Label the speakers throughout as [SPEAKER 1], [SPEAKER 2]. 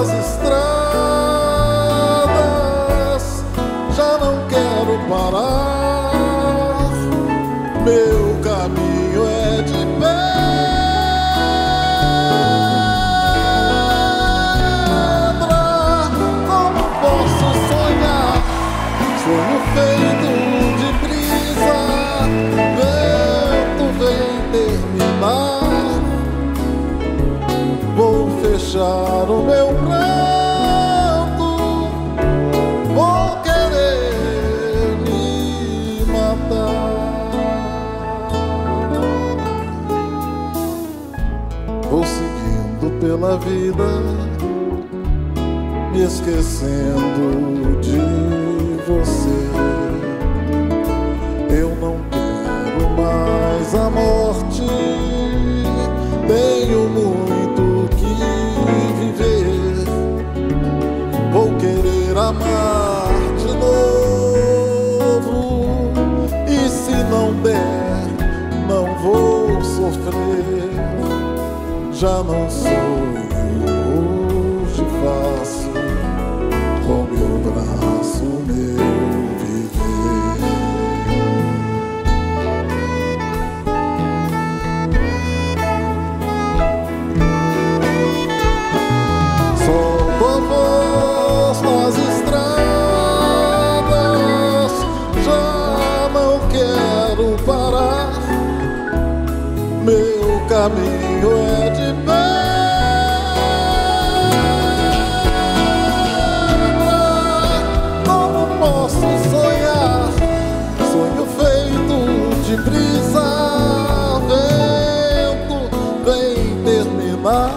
[SPEAKER 1] nas estradas. Vida, me esquecendo de você. Meu caminho é de pedra. Como posso sonhar? Sonho feito de brisa. Vento vem terminar.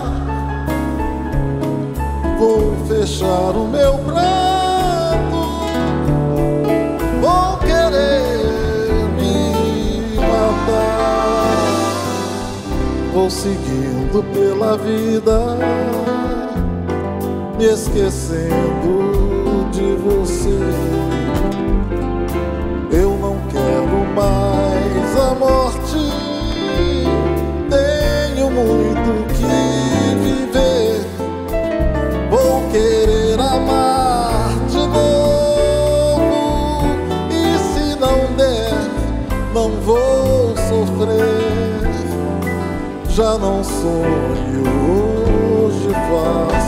[SPEAKER 1] Vou fechar o meu pranto. Vou seguindo pela vida, me esquecendo de você. Eu não quero mais a morte. Tenho muito que viver. Já não sonho, hoje faço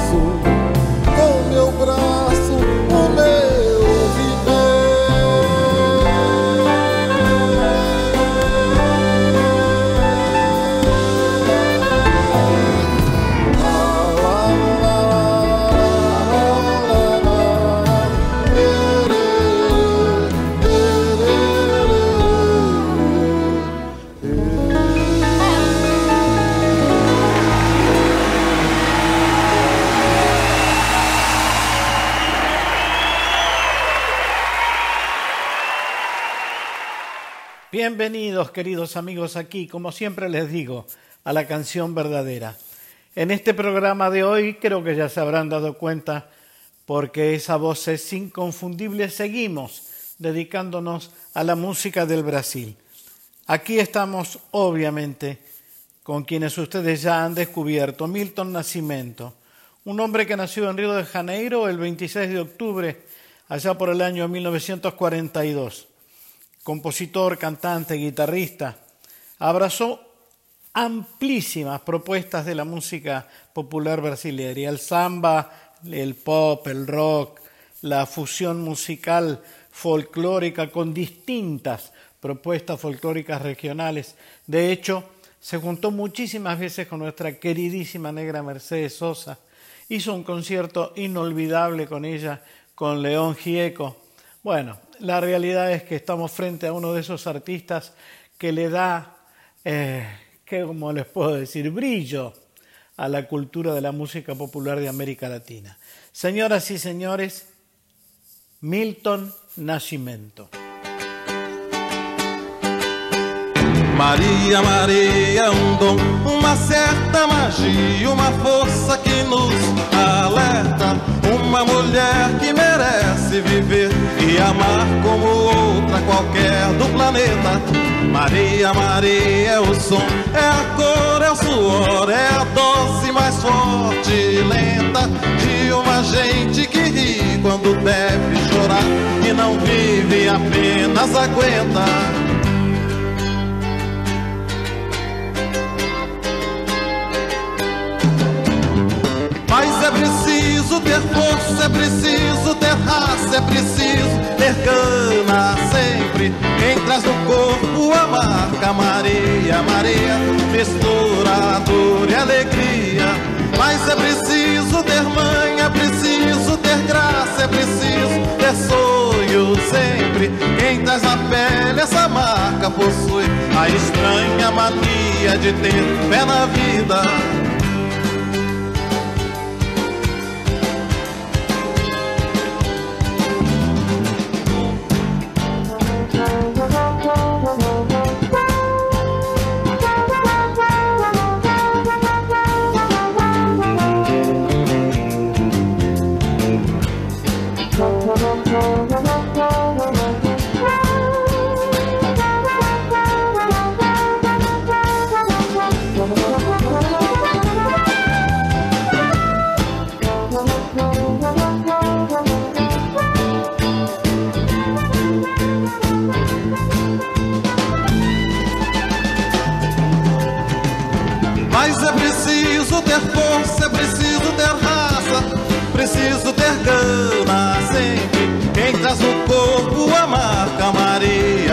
[SPEAKER 2] Bienvenidos, queridos amigos, aquí, como siempre les digo, a la canción verdadera. En este programa de hoy creo que ya se habrán dado cuenta, porque esa voz es inconfundible, seguimos dedicándonos a la música del Brasil. Aquí estamos, obviamente, con quienes ustedes ya han descubierto, Milton Nascimento, un hombre que nació en Río de Janeiro el 26 de octubre, allá por el año 1942 compositor, cantante, guitarrista, abrazó amplísimas propuestas de la música popular brasileña, el samba, el pop, el rock, la fusión musical folclórica con distintas propuestas folclóricas regionales. De hecho, se juntó muchísimas veces con nuestra queridísima negra Mercedes Sosa. Hizo un concierto inolvidable con ella, con León Gieco. Bueno, la realidad es que estamos frente a uno de esos artistas que le da, eh, ¿cómo les puedo decir?, brillo a la cultura de la música popular de América Latina. Señoras y señores, Milton Nascimento.
[SPEAKER 3] Maria, Maria, um dom, uma certa magia, uma força que nos alerta. Uma mulher que merece viver e amar como outra qualquer do planeta. Maria, Maria é o som, é a cor, é o suor, é a dose mais forte e lenta de uma gente que ri quando deve chorar e não vive apenas aguenta. Preciso ter força, é preciso ter raça, é preciso ter gana sempre. Quem traz no corpo a marca Maria, Maria, mistura dor e alegria. Mas é preciso ter mãe, é preciso ter graça, é preciso ter sonho sempre. Quem traz na pele essa marca possui a estranha mania de ter fé na vida.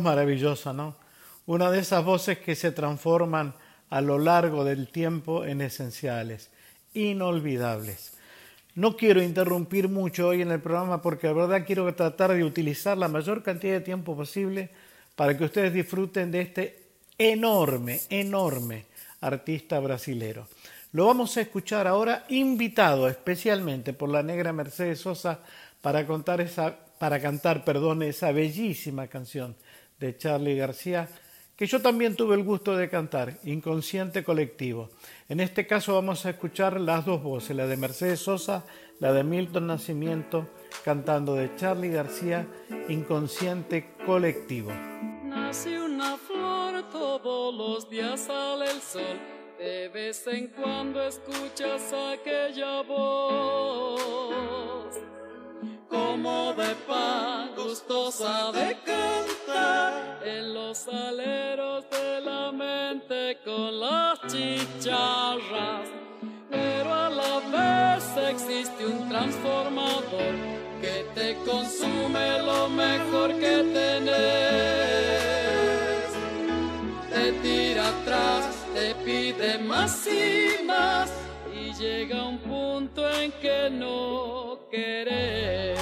[SPEAKER 2] maravillosa, ¿no? Una de esas voces que se transforman a lo largo del tiempo en esenciales, inolvidables. No quiero interrumpir mucho hoy en el programa porque la verdad quiero tratar de utilizar la mayor cantidad de tiempo posible para que ustedes disfruten de este enorme, enorme artista brasilero. Lo vamos a escuchar ahora invitado especialmente por la negra Mercedes Sosa para contar esa para cantar, perdón, esa bellísima canción de Charlie García, que yo también tuve el gusto de cantar, Inconsciente Colectivo. En este caso vamos a escuchar las dos voces, la de Mercedes Sosa, la de Milton Nacimiento, cantando de Charlie García, Inconsciente Colectivo.
[SPEAKER 4] Nace una flor, todos los días sale el sol, de vez en cuando escuchas aquella voz como de pan, gustosa de cantar en los aleros de la mente con las chicharras, pero a la vez existe un transformador que te consume lo mejor que tenés. Te tira atrás, te pide más y más llega un punto en que no querés.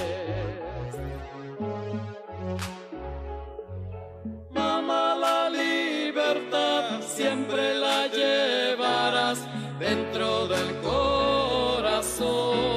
[SPEAKER 4] Mamá, la libertad siempre la llevarás dentro del corazón.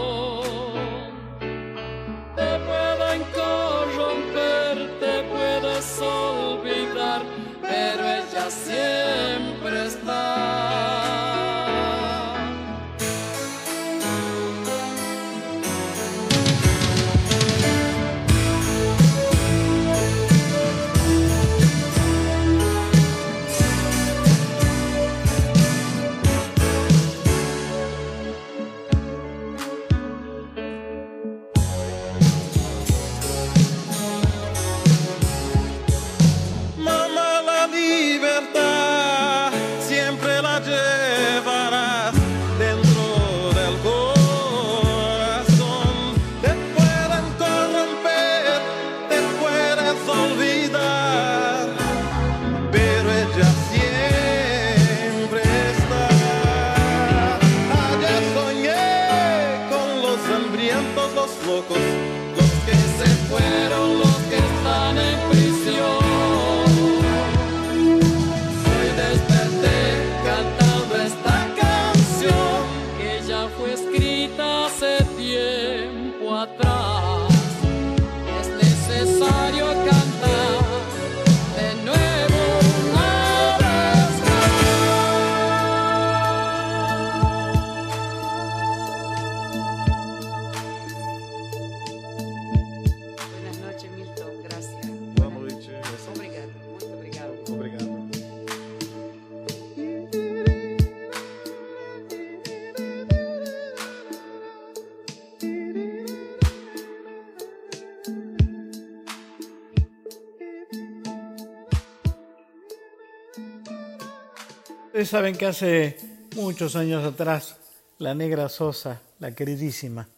[SPEAKER 2] Saben que hace muchos años atrás la negra Sosa, la queridísima,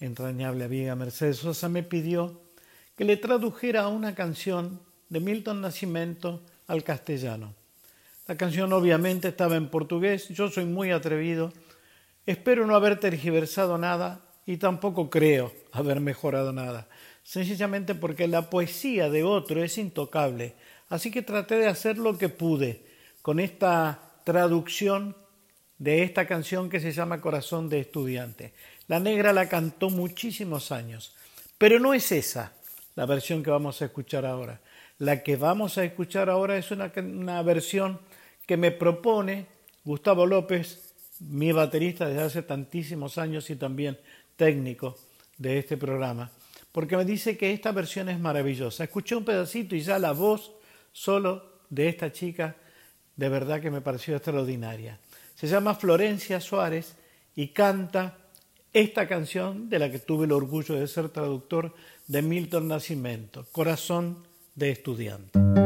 [SPEAKER 2] entrañable amiga Mercedes Sosa, me pidió que le tradujera una canción de Milton Nascimento al castellano. La canción obviamente estaba en portugués, yo soy muy atrevido, espero no haber tergiversado nada y tampoco creo haber mejorado nada, sencillamente porque la poesía de otro es intocable, así que traté de hacer lo que pude con esta traducción de esta canción que se llama Corazón de Estudiante. La negra la cantó muchísimos años, pero no es esa la versión que vamos a escuchar ahora. La que vamos a escuchar ahora es una, una versión que me propone Gustavo López, mi baterista desde hace tantísimos años y también técnico de este programa, porque me dice que esta versión es maravillosa. Escuché un pedacito y ya la voz solo de esta chica de verdad que me pareció extraordinaria. Se llama Florencia Suárez y canta esta canción de la que tuve el orgullo de ser traductor de Milton Nascimento, Corazón de Estudiante.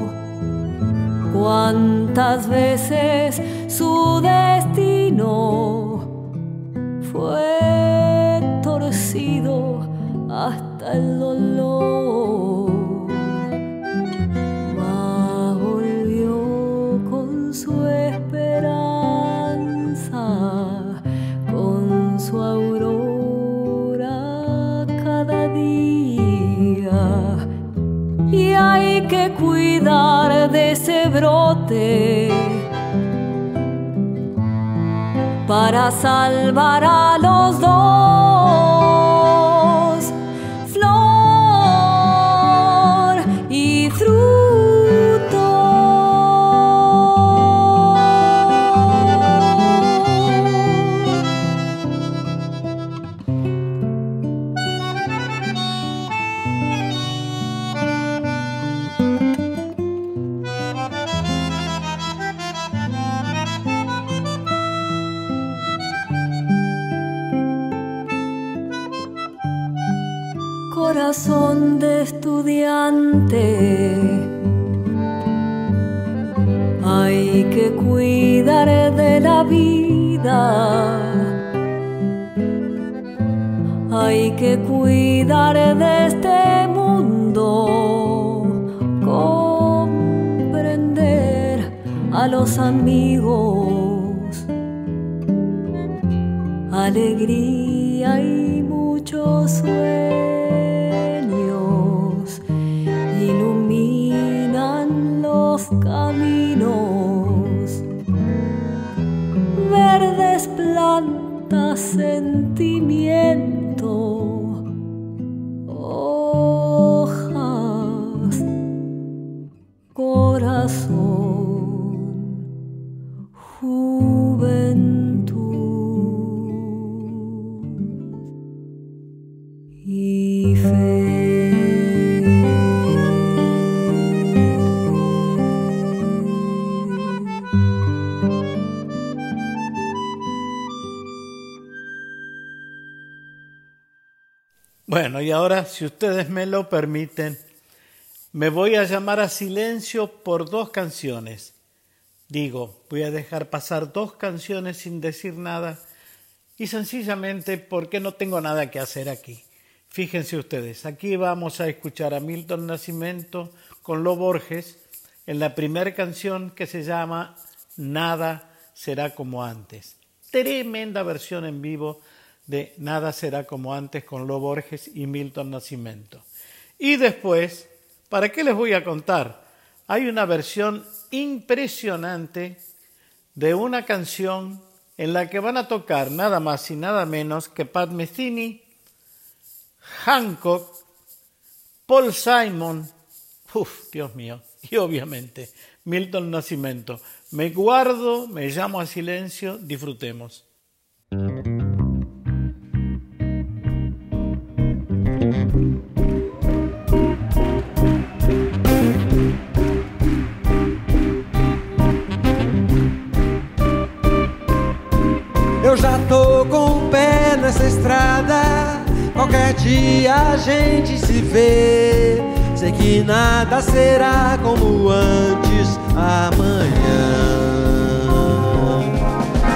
[SPEAKER 5] Cuántas veces su destino fue torcido hasta el dolor. Para salvar a los dos. Estudiante, hay que cuidar de la vida, hay que cuidar de este mundo, comprender a los amigos. Alegría y muchos sueños sentimiento, Y
[SPEAKER 2] ahora, si ustedes me lo permiten, me voy a llamar a silencio por dos canciones. Digo, voy a dejar pasar dos canciones sin decir nada y sencillamente porque no tengo nada que hacer aquí. Fíjense ustedes, aquí vamos a escuchar a Milton Nascimento con Lo Borges en la primera canción que se llama Nada será como antes. Tremenda versión en vivo de Nada será como antes con Lo Borges y Milton Nascimento. Y después, ¿para qué les voy a contar? Hay una versión impresionante de una canción en la que van a tocar nada más y nada menos que Pat Metheny, Hancock, Paul Simon, uff, Dios mío, y obviamente Milton Nascimento. Me guardo, me llamo a silencio, disfrutemos.
[SPEAKER 3] Gente se vê. Sei que nada será como antes amanhã.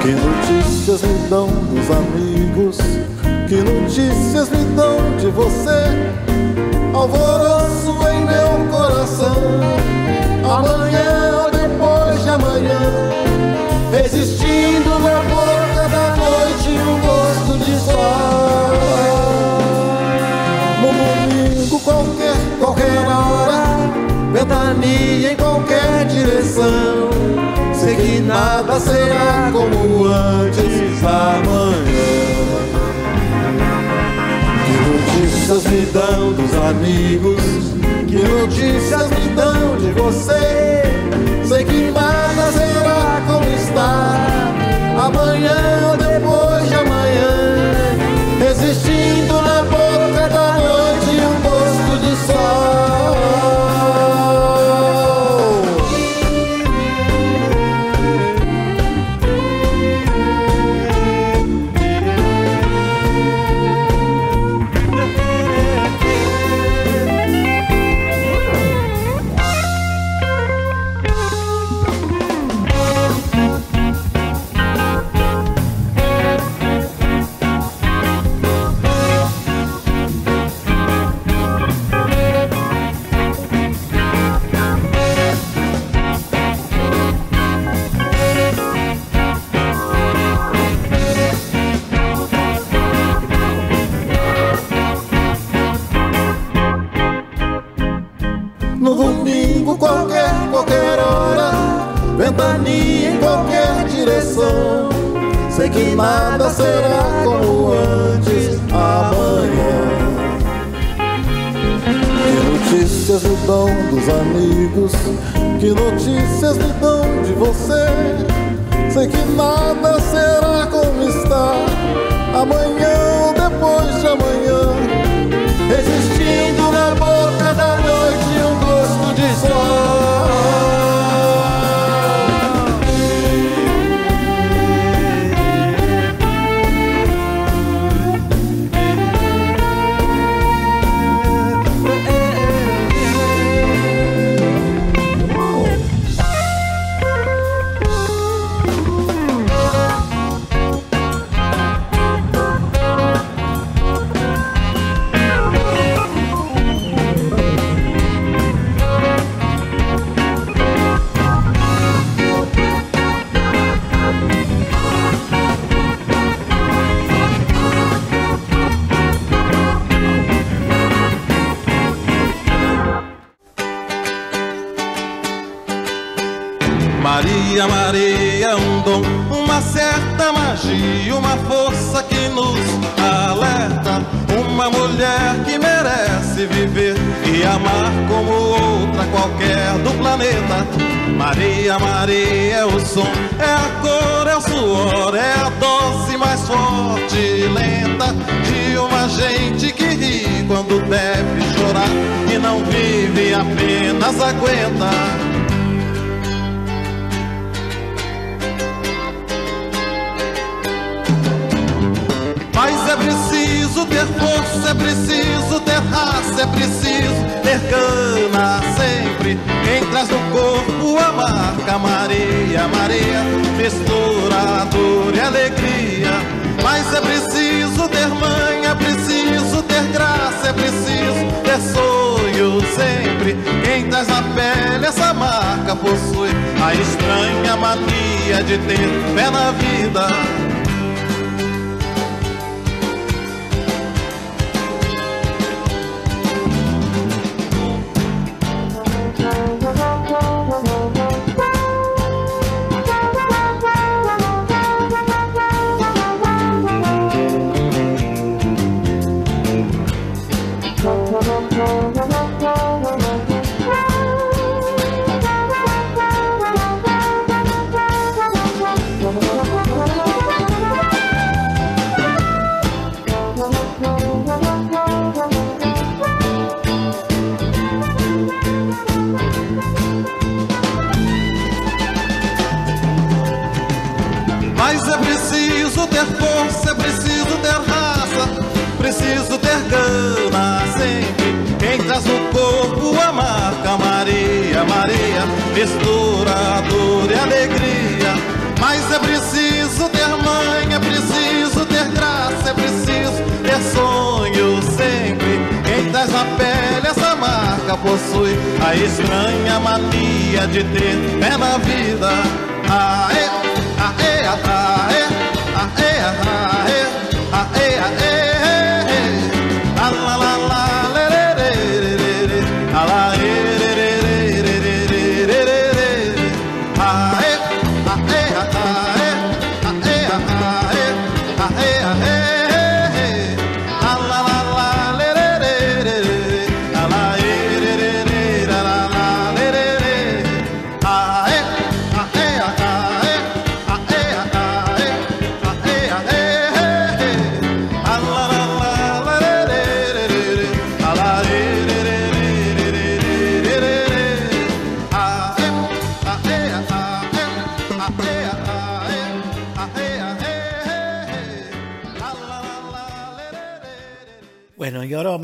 [SPEAKER 1] Que notícias me dão dos amigos? Que notícias me dão de você? Alvoroço em meu coração. Amanhã ou depois de amanhã. Existindo na boca da noite um gosto de sol.
[SPEAKER 3] Ventania em qualquer direção. Sei que nada será como antes amanhã.
[SPEAKER 1] Que notícias me dão dos amigos?
[SPEAKER 3] Que notícias me dão de você? Sei que nada será como está. Amanhã apenas aguenta. Mas é preciso ter força, é preciso ter raça, é preciso ter cana sempre. Quem traz no corpo a marca Maria, Maria, mistura dor e alegria. Mas é preciso ter mãe, é preciso ter graça, é preciso sempre. Quem traz na pele essa marca possui a estranha mania de ter fé na vida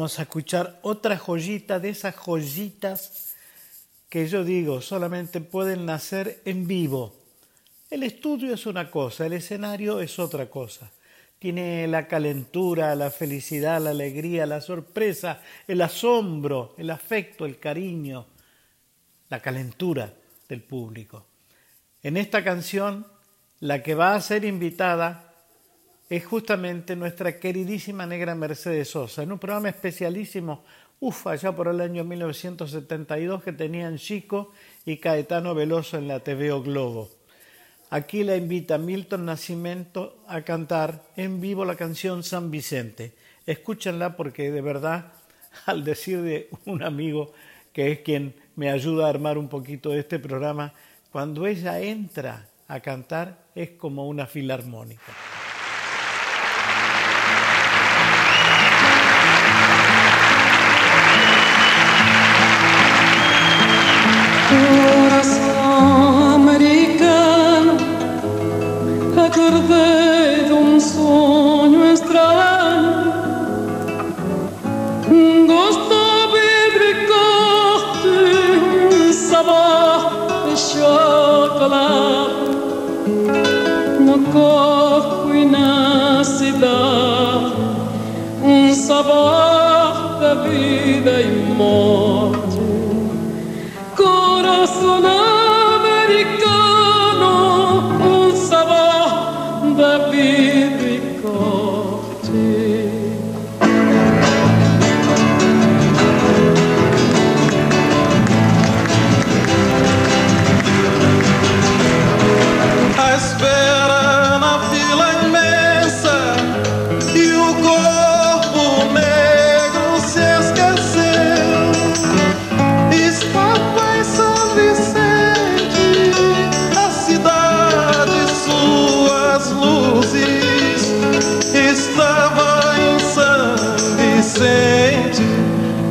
[SPEAKER 2] vamos a escuchar otra joyita de esas joyitas que yo digo solamente pueden nacer en vivo. El estudio es una cosa, el escenario es otra cosa. Tiene la calentura, la felicidad, la alegría, la sorpresa, el asombro, el afecto, el cariño, la calentura del público. En esta canción, la que va a ser invitada es justamente nuestra queridísima negra Mercedes Sosa, en un programa especialísimo, ufa, ya por el año 1972 que tenían Chico y Caetano Veloso en la TVO Globo. Aquí la invita Milton Nacimiento a cantar en vivo la canción San Vicente. Escúchenla porque de verdad, al decir de un amigo que es quien me ayuda a armar un poquito este programa, cuando ella entra a cantar es como una filarmónica.
[SPEAKER 4] Coração americano, acordei de um sonho estranho. Gosto vibricante, um sabor de chocolate no corpo e na cidade. Um sabor da vida e morte coração americano, um sabor da vida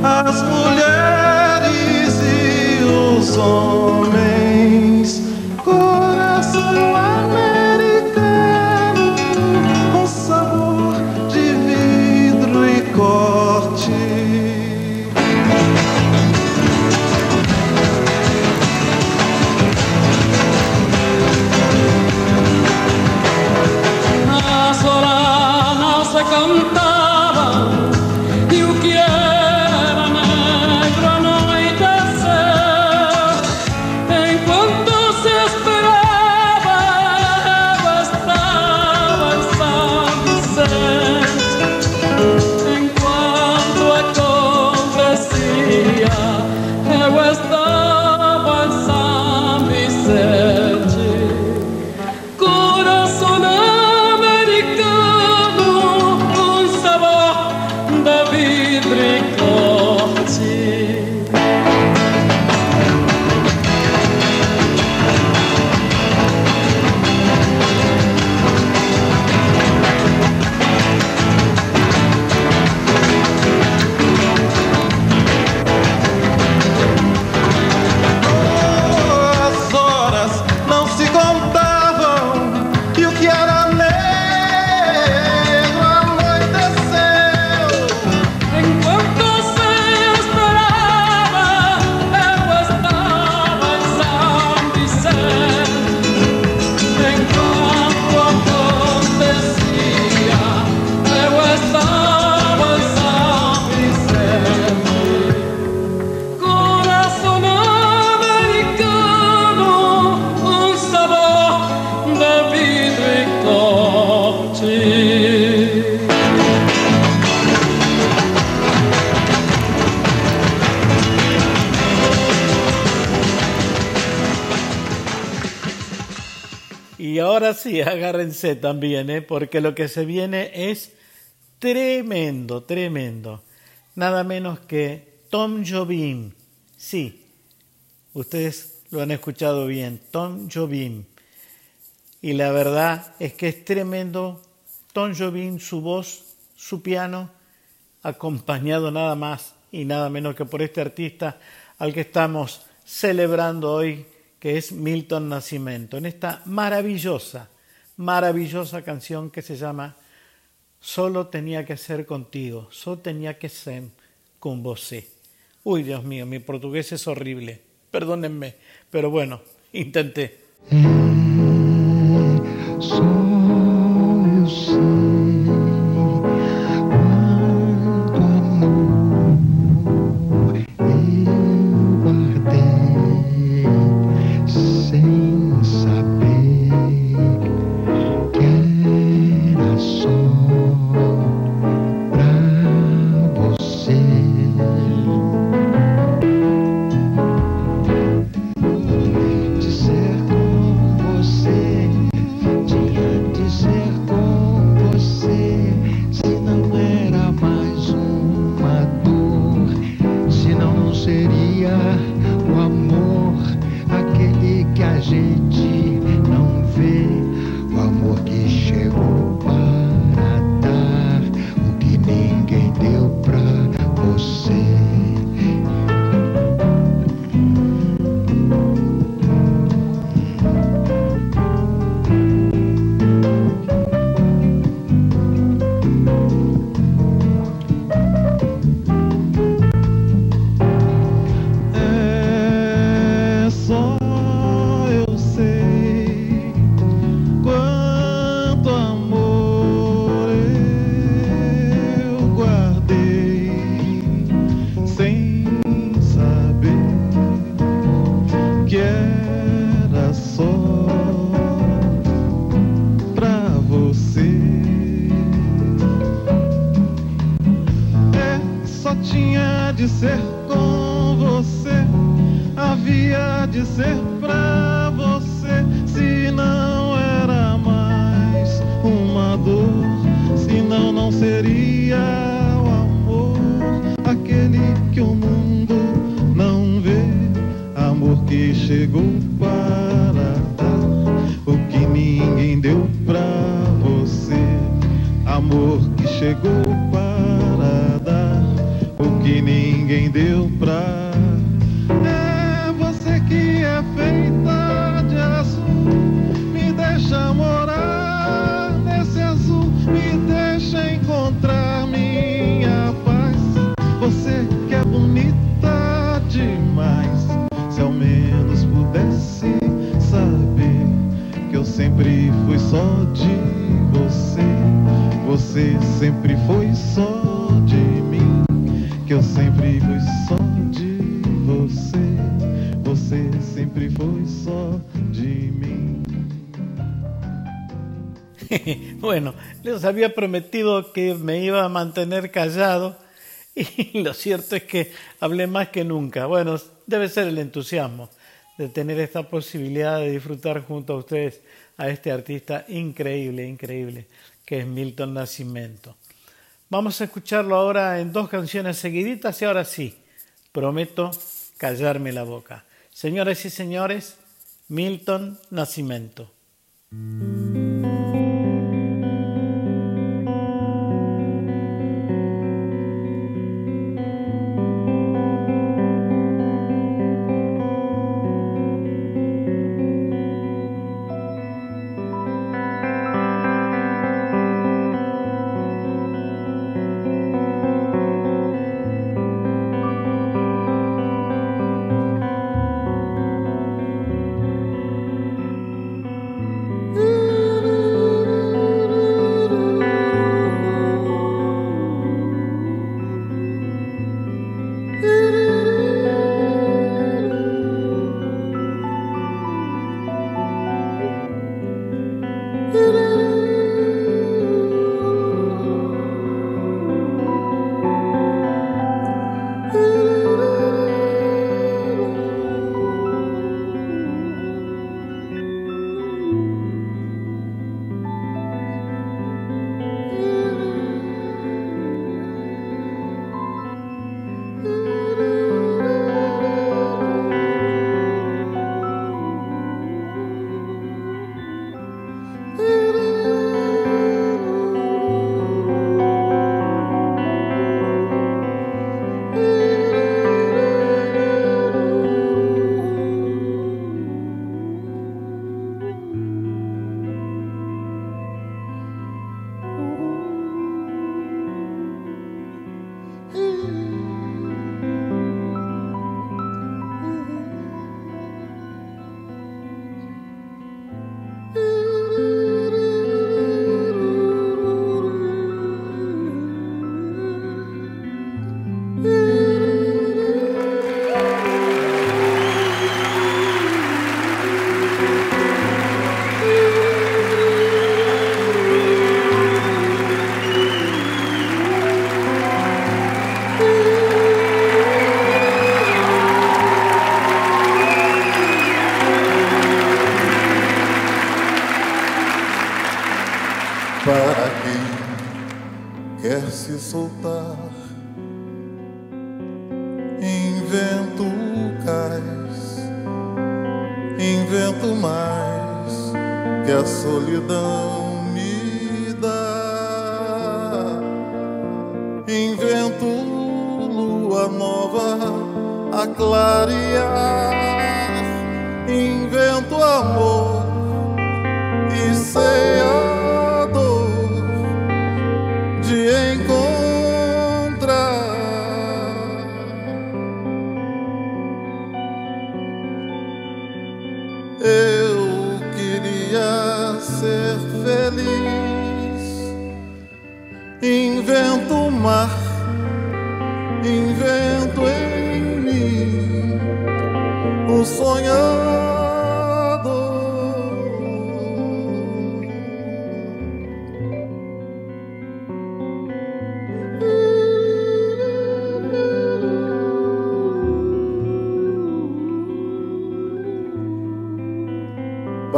[SPEAKER 2] us. También, ¿eh? porque lo que se viene es tremendo, tremendo. Nada menos que Tom Jobim. Sí, ustedes lo han escuchado bien, Tom Jobim. Y la verdad es que es tremendo Tom Jobim, su voz, su piano, acompañado nada más y nada menos que por este artista al que estamos celebrando hoy, que es Milton Nascimento, en esta maravillosa, maravillosa canción que se llama Solo tenía que ser contigo, solo tenía que ser con vos. Uy, Dios mío, mi portugués es horrible, perdónenme, pero bueno, intenté.
[SPEAKER 6] Eu
[SPEAKER 1] les había prometido que me iba a mantener callado y lo cierto es que hablé más que nunca. Bueno, debe ser el entusiasmo de tener esta posibilidad de disfrutar junto a ustedes a este artista increíble, increíble, que es Milton Nascimento. Vamos a escucharlo ahora en dos canciones seguiditas y ahora sí, prometo callarme la boca. Señoras y señores, Milton Nascimento.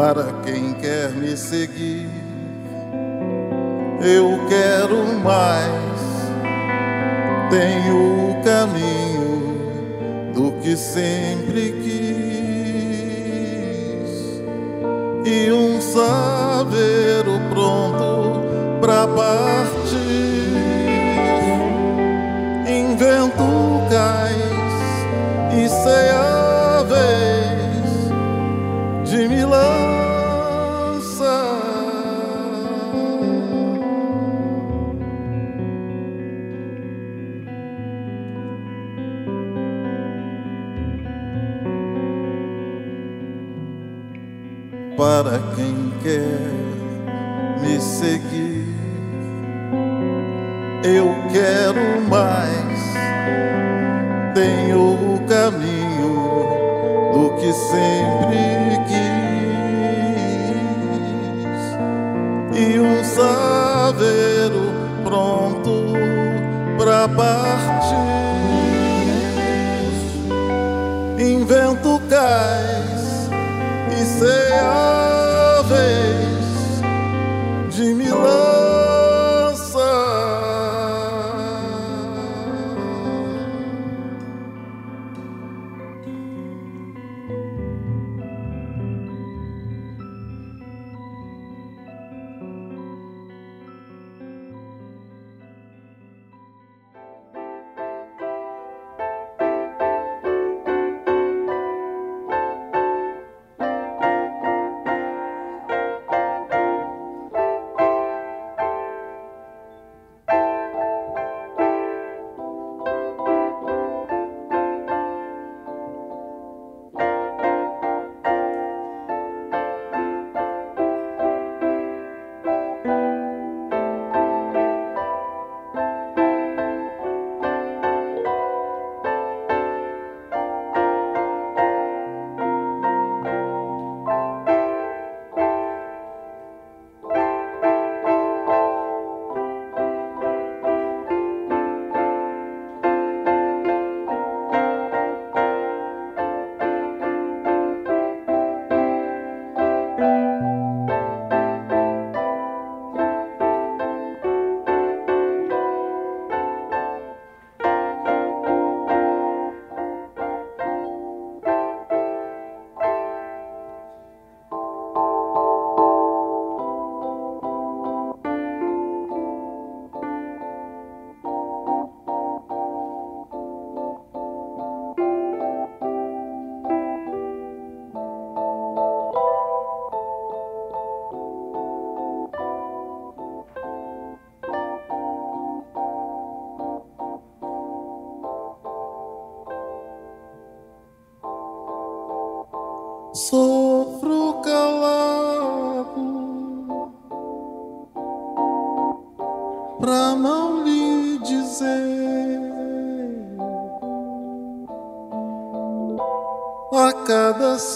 [SPEAKER 7] Para quem quer me
[SPEAKER 1] seguir. Eu quero mais, tenho o caminho do que sempre quis e um saber pronto pra partir. Invento cais e sei Para quem quer me seguir, eu quero mais. Tenho o caminho do que sempre quis e um saveiro pronto pra partir.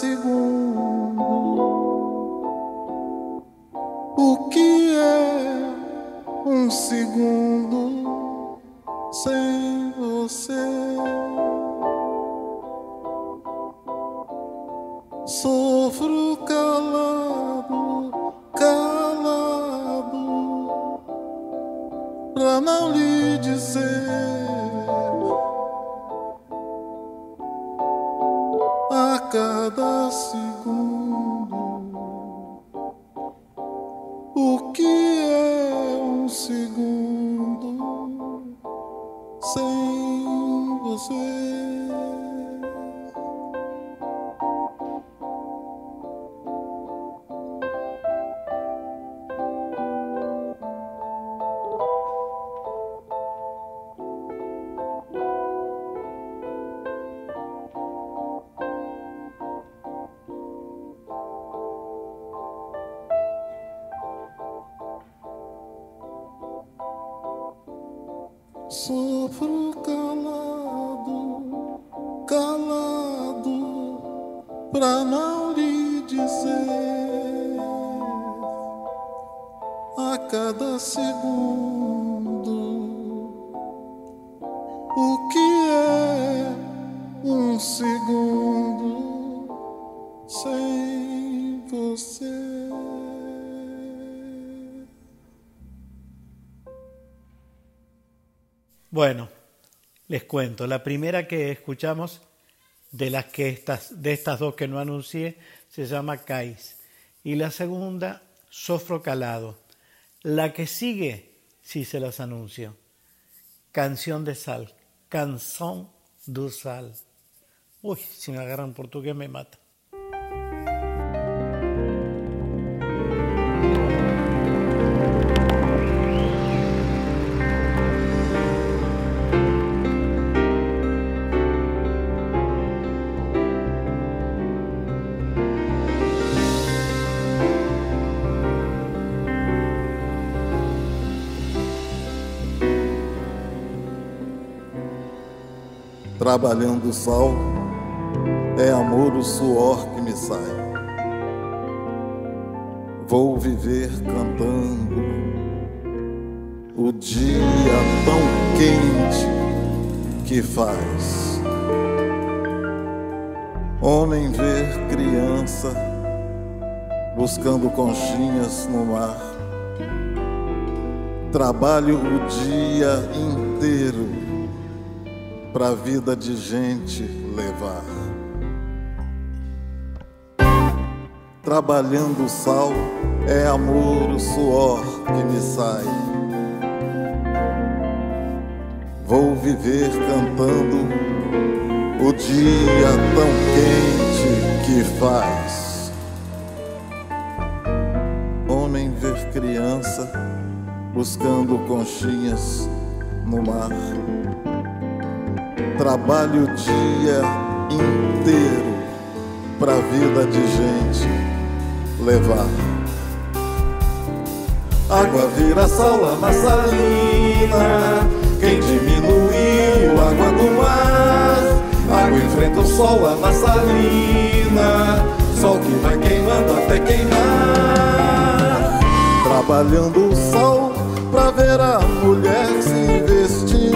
[SPEAKER 1] segura.
[SPEAKER 2] Bueno, les cuento. La primera que escuchamos de las que estas, de estas dos que no anuncié se llama Cais. Y la segunda, Sofro Calado. La que sigue, sí se las anuncio. Canción de sal. Canción do sal. Uy, si me agarran portugués me mata.
[SPEAKER 1] Trabalhando o sol, é amor o suor que me sai. Vou viver cantando o dia tão quente que faz. Homem ver criança buscando conchinhas no mar. Trabalho o dia inteiro pra vida de gente levar. Trabalhando o sal é amor, o suor que me sai. Vou viver cantando o dia tão quente que faz. Homem ver criança buscando conchinhas no mar trabalho o dia inteiro pra vida de gente levar. Água vira sal na salina, quem diminuiu a água do mar? Água enfrenta o sol na salina, sol que vai queimando até queimar. Trabalhando o sol pra ver a mulher se vestir.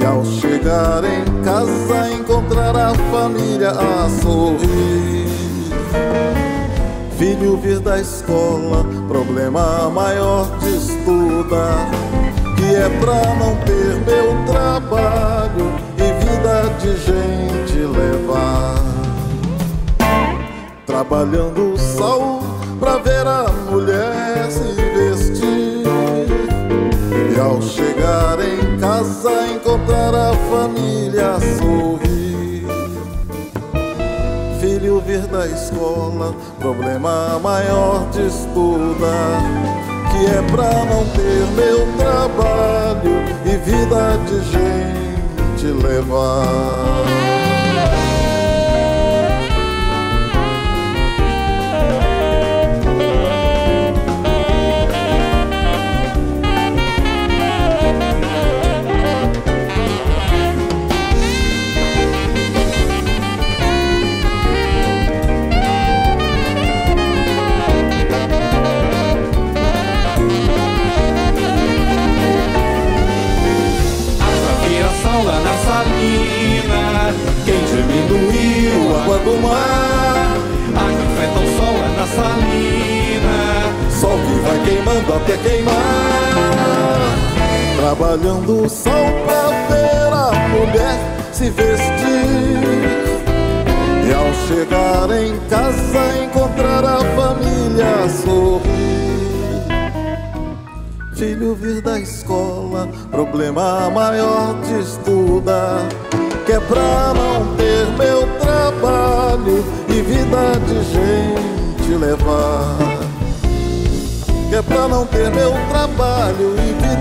[SPEAKER 1] E ao chegar em casa encontrar a família a sorrir Filho vir da escola, problema maior de estudar Que é pra não ter meu trabalho e vida de gente levar. Trabalhando o sol pra ver a mulher se vestir E ao chegar em casa encontrar a família sorrir vir da escola, problema maior de estudar Que é pra não ter meu trabalho e vida de gente levar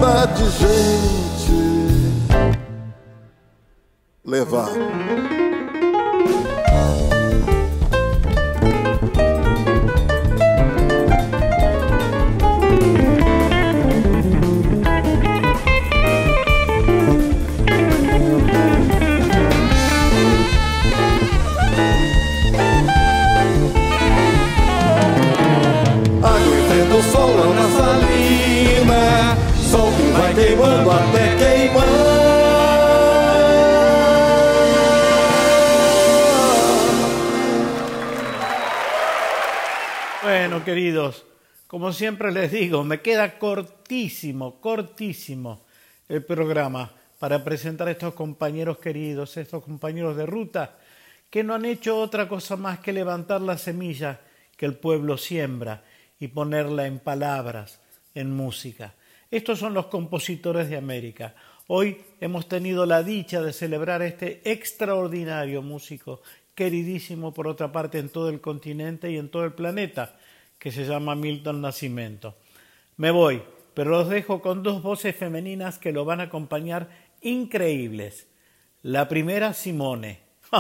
[SPEAKER 1] de gente levar.
[SPEAKER 2] Como siempre les digo, me queda cortísimo, cortísimo el programa para presentar a estos compañeros queridos, estos compañeros de ruta, que no han hecho otra cosa más que levantar la semilla que el pueblo siembra y ponerla en palabras, en música. Estos son los compositores de América. Hoy hemos tenido la dicha de celebrar este extraordinario músico, queridísimo por otra parte en todo el continente y en todo el planeta, que se llama Milton Nascimento. Me voy, pero los dejo con dos voces femeninas que lo van a acompañar increíbles. La primera, Simone.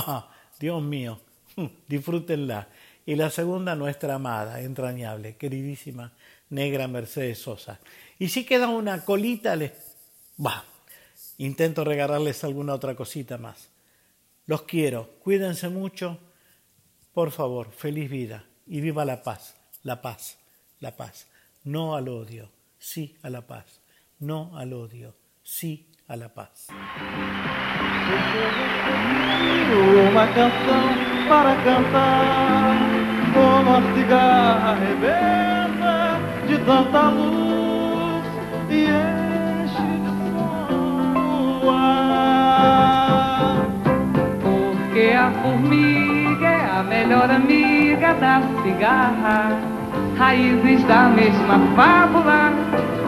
[SPEAKER 2] Dios mío, disfrútenla. Y la segunda, nuestra amada, entrañable, queridísima negra Mercedes Sosa. Y si queda una colita, les... Bah, intento regalarles alguna otra cosita más. Los quiero, cuídense mucho. Por favor, feliz vida y viva la paz, la paz, la paz. No al odio, sí a la paz. No al odio, sí a la paz.
[SPEAKER 8] Uma canção para cantar Como a cigarra arrebenta De tanta luz E enche de som o ar
[SPEAKER 9] Porque a formiga é a melhor amiga da cigarra, raízes da mesma fábula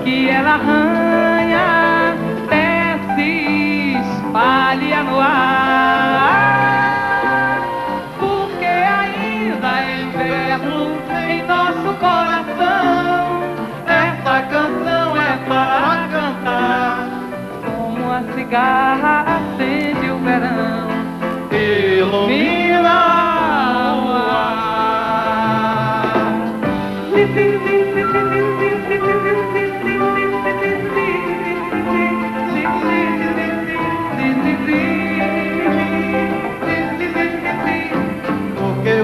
[SPEAKER 9] que ela arranha, desce, espalha no ar. Porque ainda é inverno em nosso coração, essa canção é para cantar. Como a cigarra acende o verão
[SPEAKER 8] Ilumina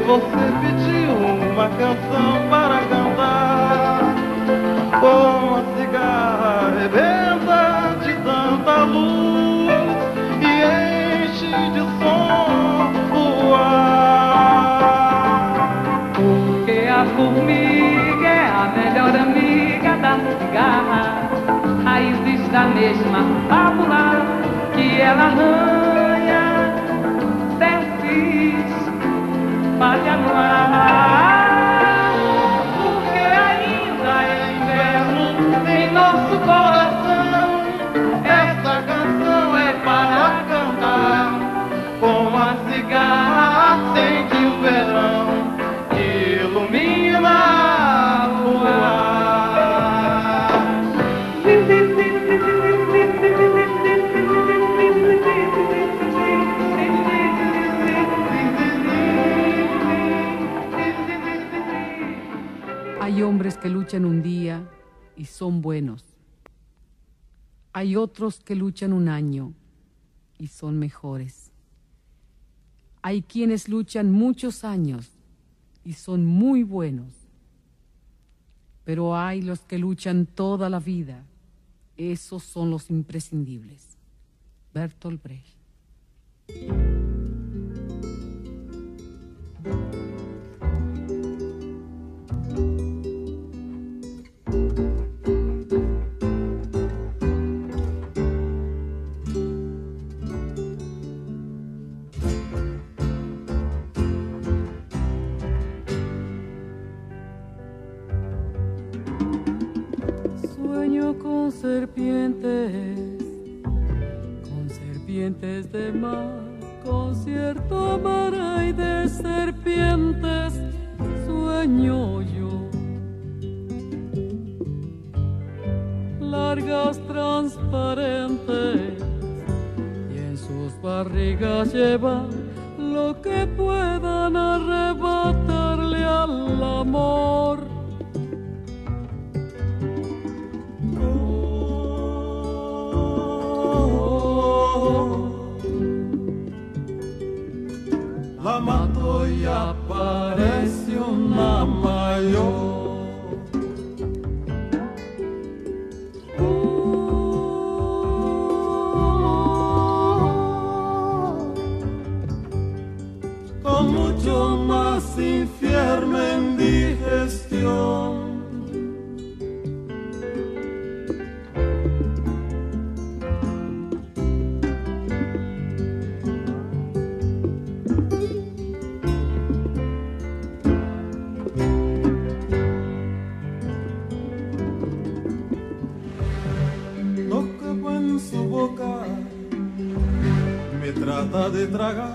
[SPEAKER 8] você pediu uma canção para cantar. Com a cigarra arrebenta de tanta luz E enche de som o ar.
[SPEAKER 9] Porque a formiga é a melhor amiga da cigarra, raízes da mesma fábula que ela arranha,
[SPEAKER 10] Mata que luchan un día y son buenos. Hay otros que luchan un año y son mejores. Hay quienes luchan muchos años y son muy buenos. Pero hay los que luchan toda la vida. Esos son los imprescindibles. Bertolt Brecht.
[SPEAKER 4] Serpientes, con serpientes de mar, concierto mar y de serpientes sueño yo. Largas transparentes y en sus barrigas llevan
[SPEAKER 3] de tragar,